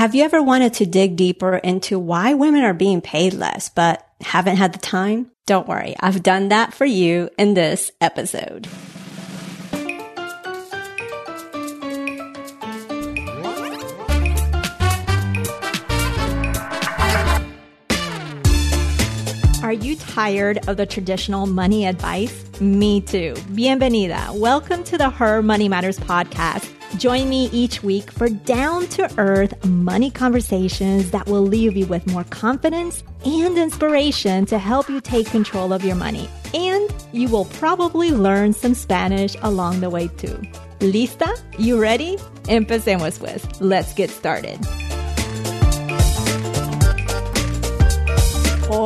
Have you ever wanted to dig deeper into why women are being paid less, but haven't had the time? Don't worry. I've done that for you in this episode. Are you tired of the traditional money advice? Me too. Bienvenida. Welcome to the Her Money Matters podcast. Join me each week for down to earth money conversations that will leave you with more confidence and inspiration to help you take control of your money. And you will probably learn some Spanish along the way too. ¿Lista? You ready? Empecemos pues. Let's get started.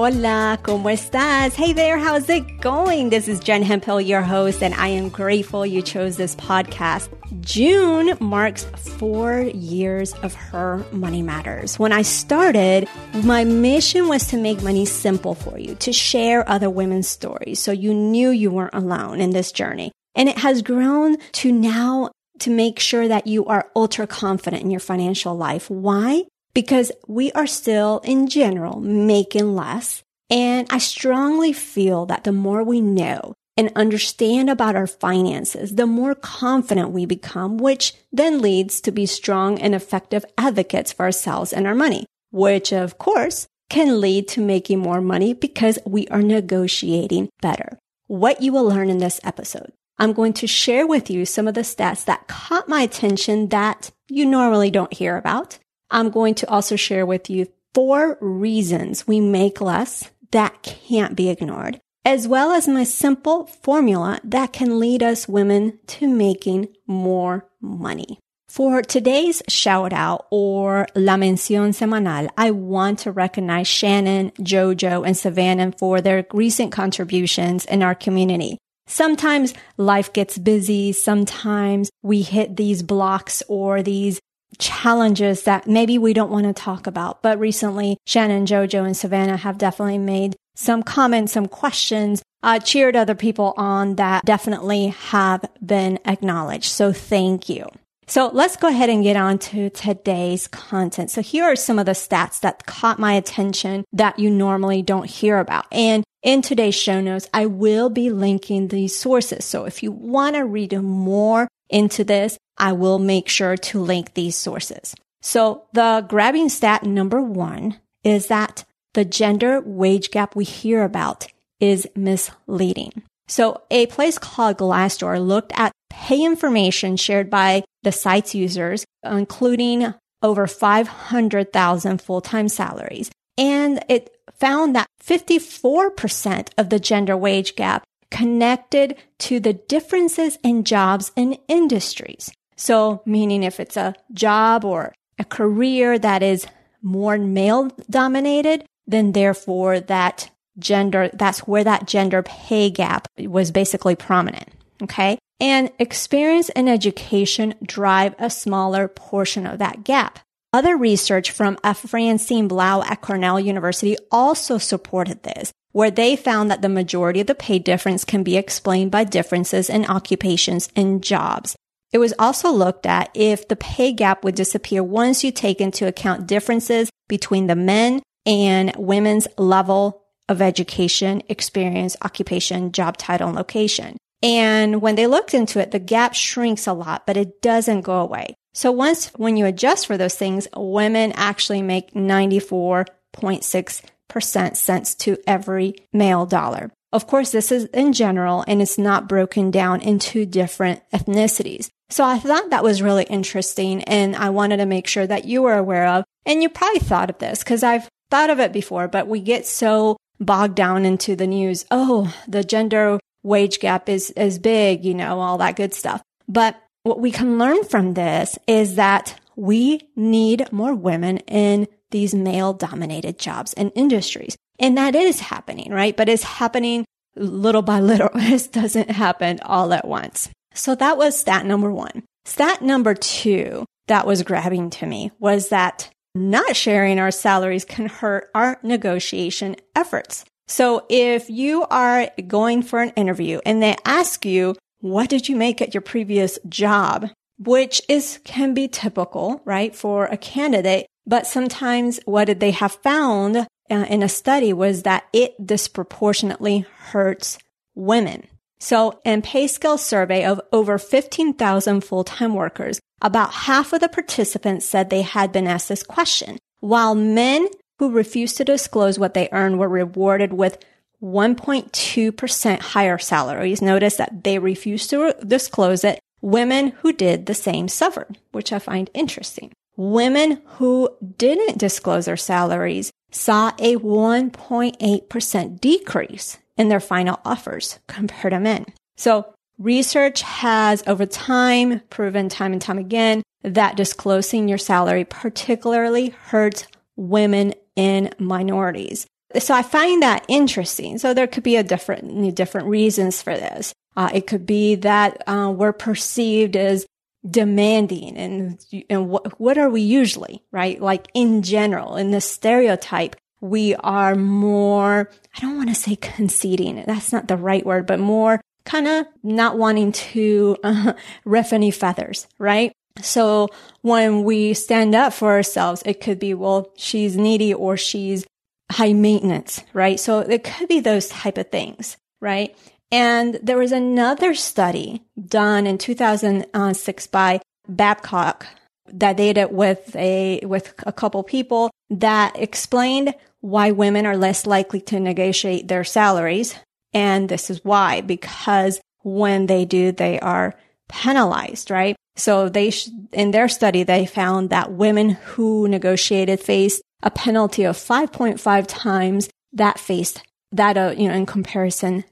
Hola, ¿cómo estás? Hey there, how's it going? This is Jen Hemphill, your host, and I am grateful you chose this podcast. June marks four years of Her Money Matters. When I started, my mission was to make money simple for you, to share other women's stories so you knew you weren't alone in this journey. And it has grown to now to make sure that you are ultra confident in your financial life. Why? Because we are still in general making less. And I strongly feel that the more we know and understand about our finances, the more confident we become, which then leads to be strong and effective advocates for ourselves and our money, which of course can lead to making more money because we are negotiating better. What you will learn in this episode. I'm going to share with you some of the stats that caught my attention that you normally don't hear about. I'm going to also share with you four reasons we make less that can't be ignored, as well as my simple formula that can lead us women to making more money. For today's shout out or La Mención Semanal, I want to recognize Shannon, Jojo, and Savannah for their recent contributions in our community. Sometimes life gets busy. Sometimes we hit these blocks or these challenges that maybe we don't want to talk about. But recently, Shannon, Jojo, and Savannah have definitely made some comments, some questions, uh, cheered other people on that definitely have been acknowledged. So thank you. So let's go ahead and get on to today's content. So here are some of the stats that caught my attention that you normally don't hear about. And in today's show notes, I will be linking these sources. So if you want to read more into this, I will make sure to link these sources. So the grabbing stat number one is that the gender wage gap we hear about is misleading. So a place called Glassdoor looked at pay information shared by the site's users, including over 500,000 full-time salaries. And it found that 54% of the gender wage gap connected to the differences in jobs and industries. So, meaning if it's a job or a career that is more male dominated, then therefore that gender, that's where that gender pay gap was basically prominent. Okay. And experience and education drive a smaller portion of that gap. Other research from Francine Blau at Cornell University also supported this, where they found that the majority of the pay difference can be explained by differences in occupations and jobs. It was also looked at if the pay gap would disappear once you take into account differences between the men and women's level of education, experience, occupation, job title, and location. And when they looked into it, the gap shrinks a lot, but it doesn't go away. So once, when you adjust for those things, women actually make 94.6% cents to every male dollar. Of course, this is in general and it's not broken down into different ethnicities. So I thought that was really interesting and I wanted to make sure that you were aware of. And you probably thought of this because I've thought of it before, but we get so bogged down into the news. Oh, the gender wage gap is, is big, you know, all that good stuff. But what we can learn from this is that we need more women in these male dominated jobs and industries. And that is happening, right? But it's happening little by little. It doesn't happen all at once. So that was stat number one. Stat number two that was grabbing to me was that not sharing our salaries can hurt our negotiation efforts. So if you are going for an interview and they ask you, what did you make at your previous job? Which is, can be typical, right? For a candidate But sometimes what they have found uh, in a study was that it disproportionately hurts women. So in PayScale survey of over 15,000 full-time workers, about half of the participants said they had been asked this question, while men who refused to disclose what they earned were rewarded with 1.2% higher salaries. Notice that they refused to disclose it. Women who did the same suffered, which I find interesting. Women who didn't disclose their salaries saw a 1.8% decrease in their final offers compared to men. So research has over time proven time and time again that disclosing your salary particularly hurts women and minorities. So I find that interesting. So there could be a different, different reasons for this. Uh, it could be that uh, we're perceived as demanding and and what what are we usually right? Like in general in the stereotype we are more i don't want to say conceding that's not the right word but more kind of not wanting to uh, riff any feathers right? So when we stand up for ourselves it could be well she's needy or she's high maintenance right? So it could be those type of things right and there was another study done in 2006 by Babcock that they did with a, with a couple people that explained why women are less likely to negotiate their salaries. And this is why, because when they do, they are penalized, right? So they, sh- in their study, they found that women who negotiated faced a penalty of 5.5 times that faced that, uh, you know, in comparison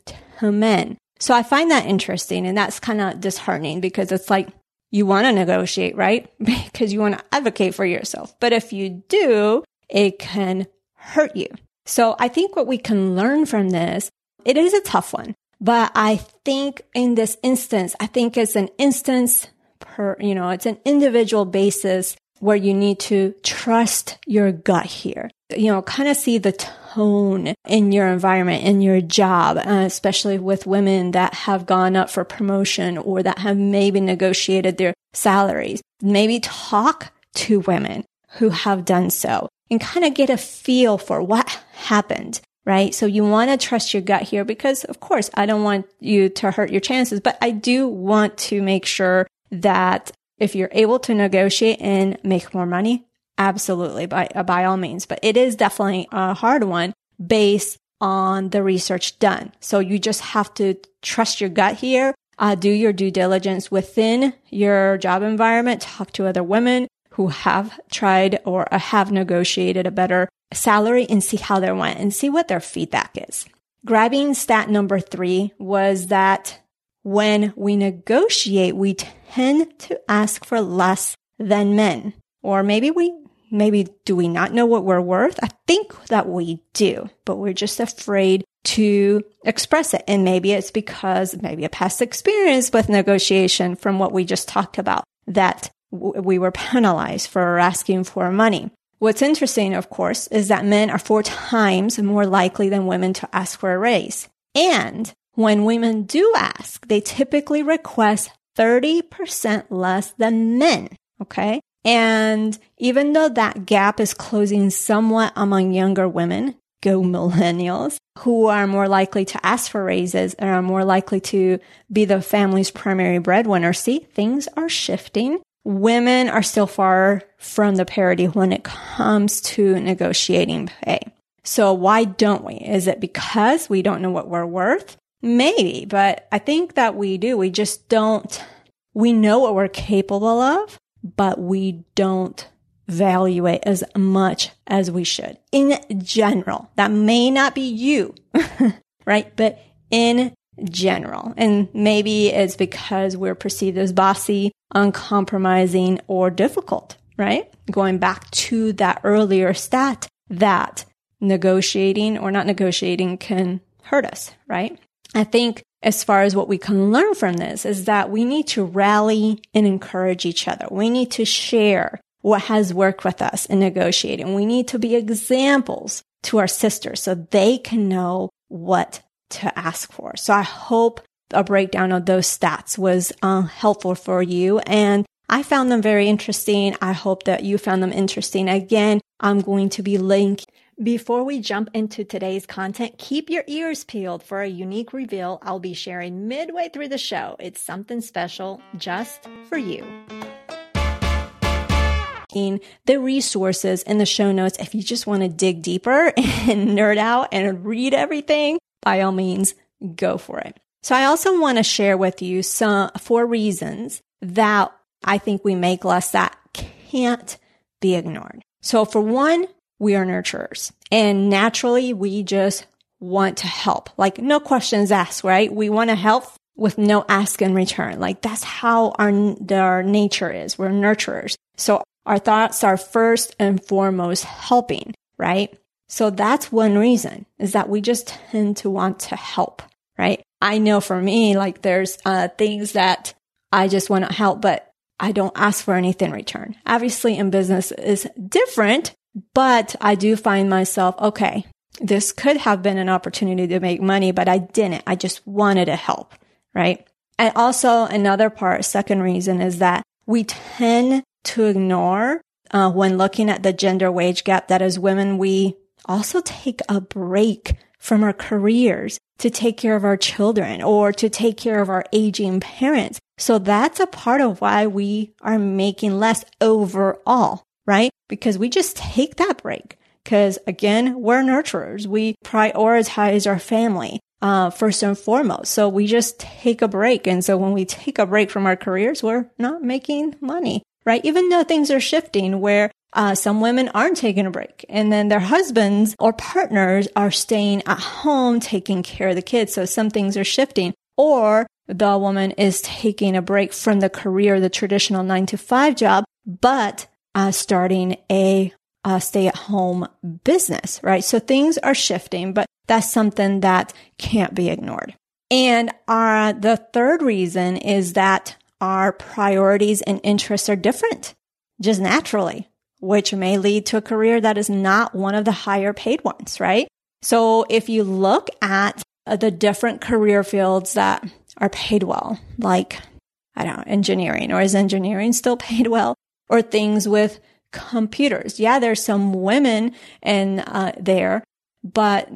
men. So I find that interesting and that's kind of disheartening because it's like you want to negotiate, right? because you want to advocate for yourself. But if you do, it can hurt you. So I think what we can learn from this, it is a tough one, but I think in this instance, I think it's an instance per, you know, it's an individual basis where you need to trust your gut here. You know, kind of see the tone in your environment, in your job, uh, especially with women that have gone up for promotion or that have maybe negotiated their salaries. Maybe talk to women who have done so and kind of get a feel for what happened right? So you want to trust your gut here because of course I don't want you to hurt your chances, but I do want to make sure that if you're able to negotiate and make more money, absolutely by, uh, by all means. But it is definitely a hard one based on the research done. So you just have to trust your gut here. Uh, do your due diligence within your job environment. Talk to other women who have tried or have negotiated a better salary and see how they went and see what their feedback is. Grabbing stat number three was that when we negotiate, we tend to ask for less than men. Or maybe we, maybe do we not know what we're worth? I think that we do, but we're just afraid to express it. And maybe it's because maybe a past experience with negotiation from what we just talked about that we were penalized for asking for money. What's interesting, of course, is that men are four times more likely than women to ask for a raise. And when women do ask, they typically request 30% less than men. Okay. And even though that gap is closing somewhat among younger women, go millennials, who are more likely to ask for raises and are more likely to be the family's primary breadwinner. See, things are shifting. Women are still far from the parity when it comes to negotiating pay. So why don't we? Is it because we don't know what we're worth? Maybe, but I think that we do. We just don't, we know what we're capable of, but we don't value it as much as we should in general. That may not be you, right? But in general. And maybe it's because we're perceived as bossy, uncompromising, or difficult, right? Going back to that earlier stat that negotiating or not negotiating can hurt us, right? I think as far as what we can learn from this is that we need to rally and encourage each other. We need to share what has worked with us in negotiating. We need to be examples to our sisters so they can know what to ask for. So I hope a breakdown of those stats was uh, helpful for you. And I found them very interesting. I hope that you found them interesting. Again, I'm going to be linking before we jump into today's content, keep your ears peeled for a unique reveal I'll be sharing midway through the show. It's something special just for you. The resources in the show notes, if you just want to dig deeper and nerd out and read everything, by all means, go for it. So I also want to share with you some four reasons that I think we make less that can't be ignored. So for one, we are nurturers and naturally we just want to help. Like no questions asked, right? We want to help with no ask in return. Like that's how our, our nature is. We're nurturers. So our thoughts are first and foremost helping, right? So that's one reason is that we just tend to want to help, right? I know for me, like there's uh, things that I just want to help, but I don't ask for anything in return. Obviously in business is different but I do find myself, okay, this could have been an opportunity to make money, but I didn't. I just wanted to help, right? And also another part, second reason is that we tend to ignore uh, when looking at the gender wage gap that as women, we also take a break from our careers to take care of our children or to take care of our aging parents. So that's a part of why we are making less overall right? Because we just take that break. Because again, we're nurturers. We prioritize our family. Uh, first and foremost. So we just take a break. And so when we take a break from our careers, we're not making money, right? Even though things are shifting where uh, some women aren't taking a break and then their husbands or partners are staying at home taking care of the kids. So some things are shifting or the woman is taking a break from the career, the traditional nine to five job, but uh, starting a, stay at home business, right? So things are shifting, but that's something that can't be ignored. And our, the third reason is that our priorities and interests are different just naturally, which may lead to a career that is not one of the higher paid ones, right? So if you look at the different career fields that are paid well, like, I don't know, engineering, or is engineering still paid well? Or things with computers. Yeah, there's some women in uh, there, but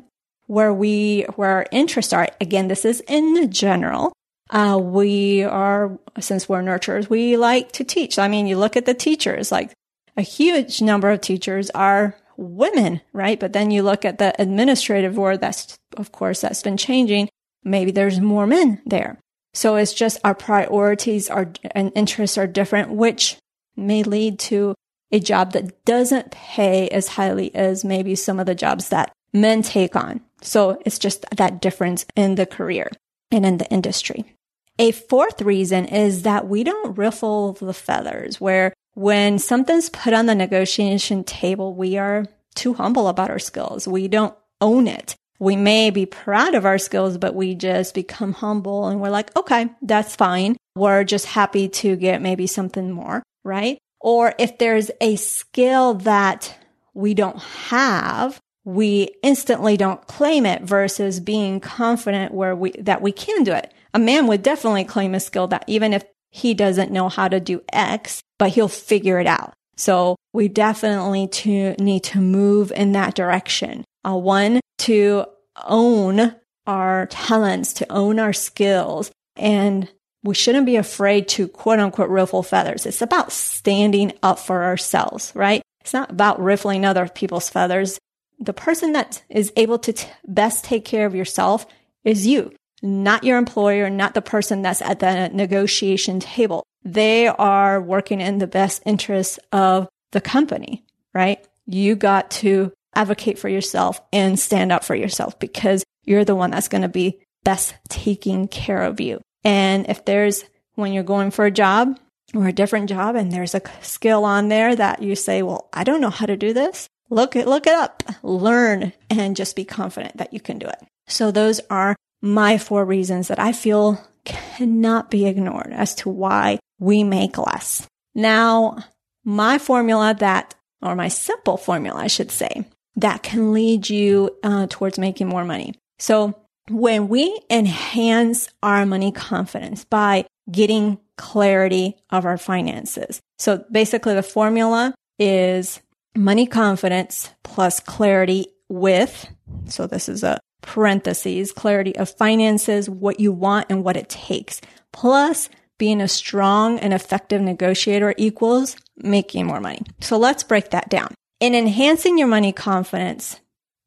where we where our interests are again, this is in general. Uh, we are since we're nurturers, we like to teach. I mean, you look at the teachers, like a huge number of teachers are women, right? But then you look at the administrative world. That's of course that's been changing. Maybe there's more men there. So it's just our priorities are and interests are different, which may lead to a job that doesn't pay as highly as maybe some of the jobs that men take on. So it's just that difference in the career and in the industry. A fourth reason is that we don't ruffle the feathers where when something's put on the negotiation table, we are too humble about our skills. We don't own it. We may be proud of our skills, but we just become humble and we're like, okay, that's fine. We're just happy to get maybe something more right? Or if there's a skill that we don't have, we instantly don't claim it versus being confident where we, that we can do it. A man would definitely claim a skill that even if he doesn't know how to do X, but he'll figure it out. So we definitely to need to move in that direction. Uh, one, to own our talents, to own our skills and we shouldn't be afraid to quote unquote ruffle feathers. It's about standing up for ourselves, right? It's not about ruffling other people's feathers. The person that is able to t- best take care of yourself is you, not your employer, not the person that's at the negotiation table. They are working in the best interest of the company, right? You got to advocate for yourself and stand up for yourself because you're the one that's going to be best taking care of you. And if there's, when you're going for a job or a different job and there's a skill on there that you say, well, I don't know how to do this. Look it, look it up, learn and just be confident that you can do it. So those are my four reasons that I feel cannot be ignored as to why we make less. Now, my formula that, or my simple formula, I should say, that can lead you uh, towards making more money. So when we enhance our money confidence by getting clarity of our finances. So basically the formula is money confidence plus clarity with, so this is a parentheses, clarity of finances, what you want and what it takes, plus being a strong and effective negotiator equals making more money. So let's break that down. In enhancing your money confidence,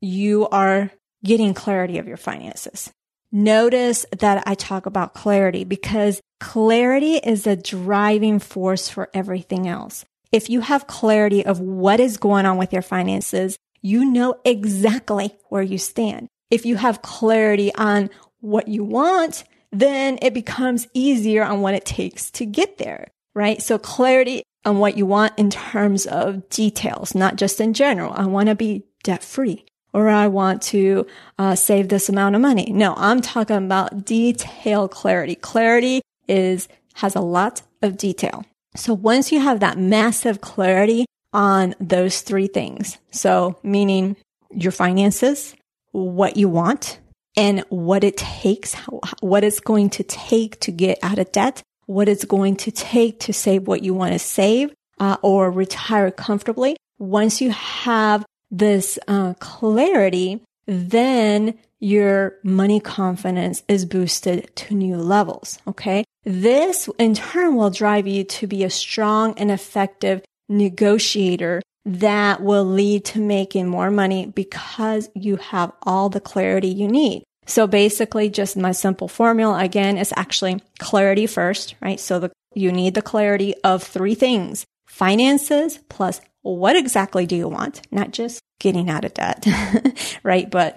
you are getting clarity of your finances. Notice that I talk about clarity because clarity is a driving force for everything else. If you have clarity of what is going on with your finances, you know exactly where you stand. If you have clarity on what you want, then it becomes easier on what it takes to get there, right? So clarity on what you want in terms of details, not just in general. I want to be debt free or I want to uh, save this amount of money. No, I'm talking about detail clarity. Clarity is, has a lot of detail. So once you have that massive clarity on those three things, so meaning your finances, what you want, and what it takes, what it's going to take to get out of debt, what it's going to take to save what you want to save uh, or retire comfortably. Once you have this uh, clarity, then your money confidence is boosted to new levels. Okay. This in turn will drive you to be a strong and effective negotiator that will lead to making more money because you have all the clarity you need. So basically just my simple formula again is actually clarity first, right? So the, you need the clarity of three things. Finances plus what exactly do you want? Not just getting out of debt, right? But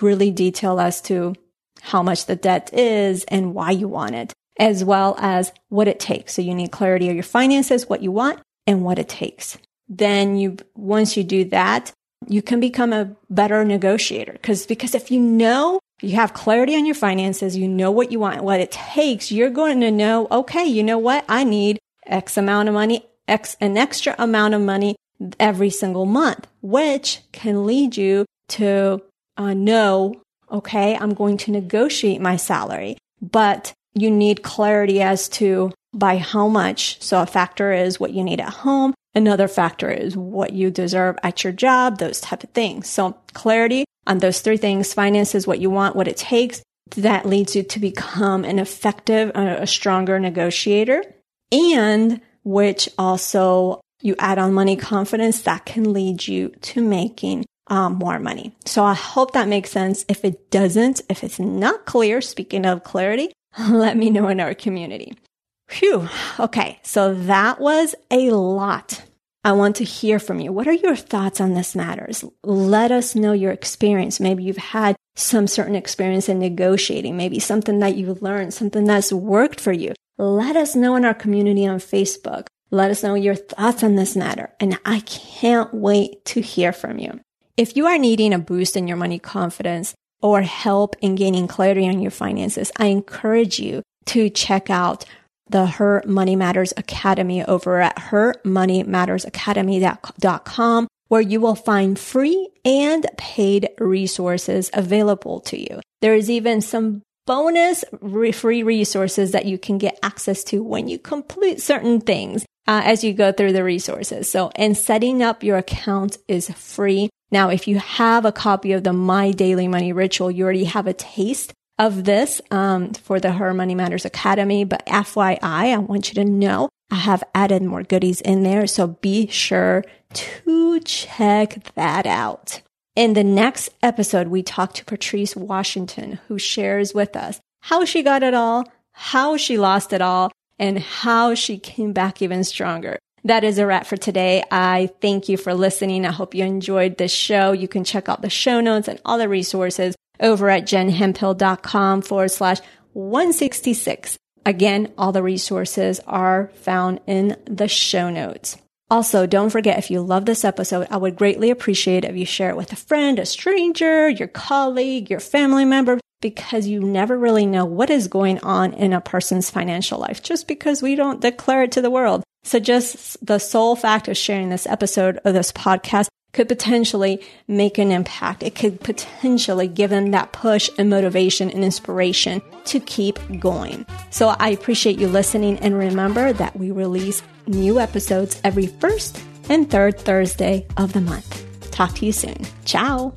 really detail as to how much the debt is and why you want it, as well as what it takes. So you need clarity of your finances, what you want and what it takes then you, once you do that, you can become a better negotiator. Cause, because if you know you have clarity on your finances, you know what you want, what it takes, you're going to know, okay, you know what? I need X amount of money, X, an extra amount of money every single month, which can lead you to uh, know, okay, I'm going to negotiate my salary, but you need clarity as to by how much. So a factor is what you need at home. Another factor is what you deserve at your job, those type of things. So clarity on those three things, finances, what you want, what it takes, that leads you to become an effective, a stronger negotiator and which also you add on money confidence that can lead you to making um, more money. So I hope that makes sense. If it doesn't, if it's not clear, speaking of clarity, let me know in our community. Phew. Okay. So that was a lot. I want to hear from you. What are your thoughts on this matters? Let us know your experience. Maybe you've had some certain experience in negotiating, maybe something that you learned, something that's worked for you. Let us know in our community on Facebook. Let us know your thoughts on this matter. And I can't wait to hear from you. If you are needing a boost in your money confidence or help in gaining clarity on your finances, I encourage you to check out the Her Money Matters Academy over at hermoneymattersacademy.com, where you will find free and paid resources available to you. There is even some bonus free resources that you can get access to when you complete certain things uh, as you go through the resources. So, and setting up your account is free. Now, if you have a copy of the My Daily Money Ritual, you already have a taste of this um, for the Her Money Matters Academy. But FYI, I want you to know I have added more goodies in there. So be sure to check that out. In the next episode, we talk to Patrice Washington, who shares with us how she got it all, how she lost it all, and how she came back even stronger. That is a wrap for today. I thank you for listening. I hope you enjoyed this show. You can check out the show notes and all the resources over at jenhemphill.com forward slash 166. Again, all the resources are found in the show notes. Also, don't forget if you love this episode, I would greatly appreciate if you share it with a friend, a stranger, your colleague, your family member, because you never really know what is going on in a person's financial life just because we don't declare it to the world. So just the sole fact of sharing this episode of this podcast could potentially make an impact. It could potentially give them that push and motivation and inspiration to keep going. So I appreciate you listening and remember that we release new episodes every first and third Thursday of the month. Talk to you soon. Ciao.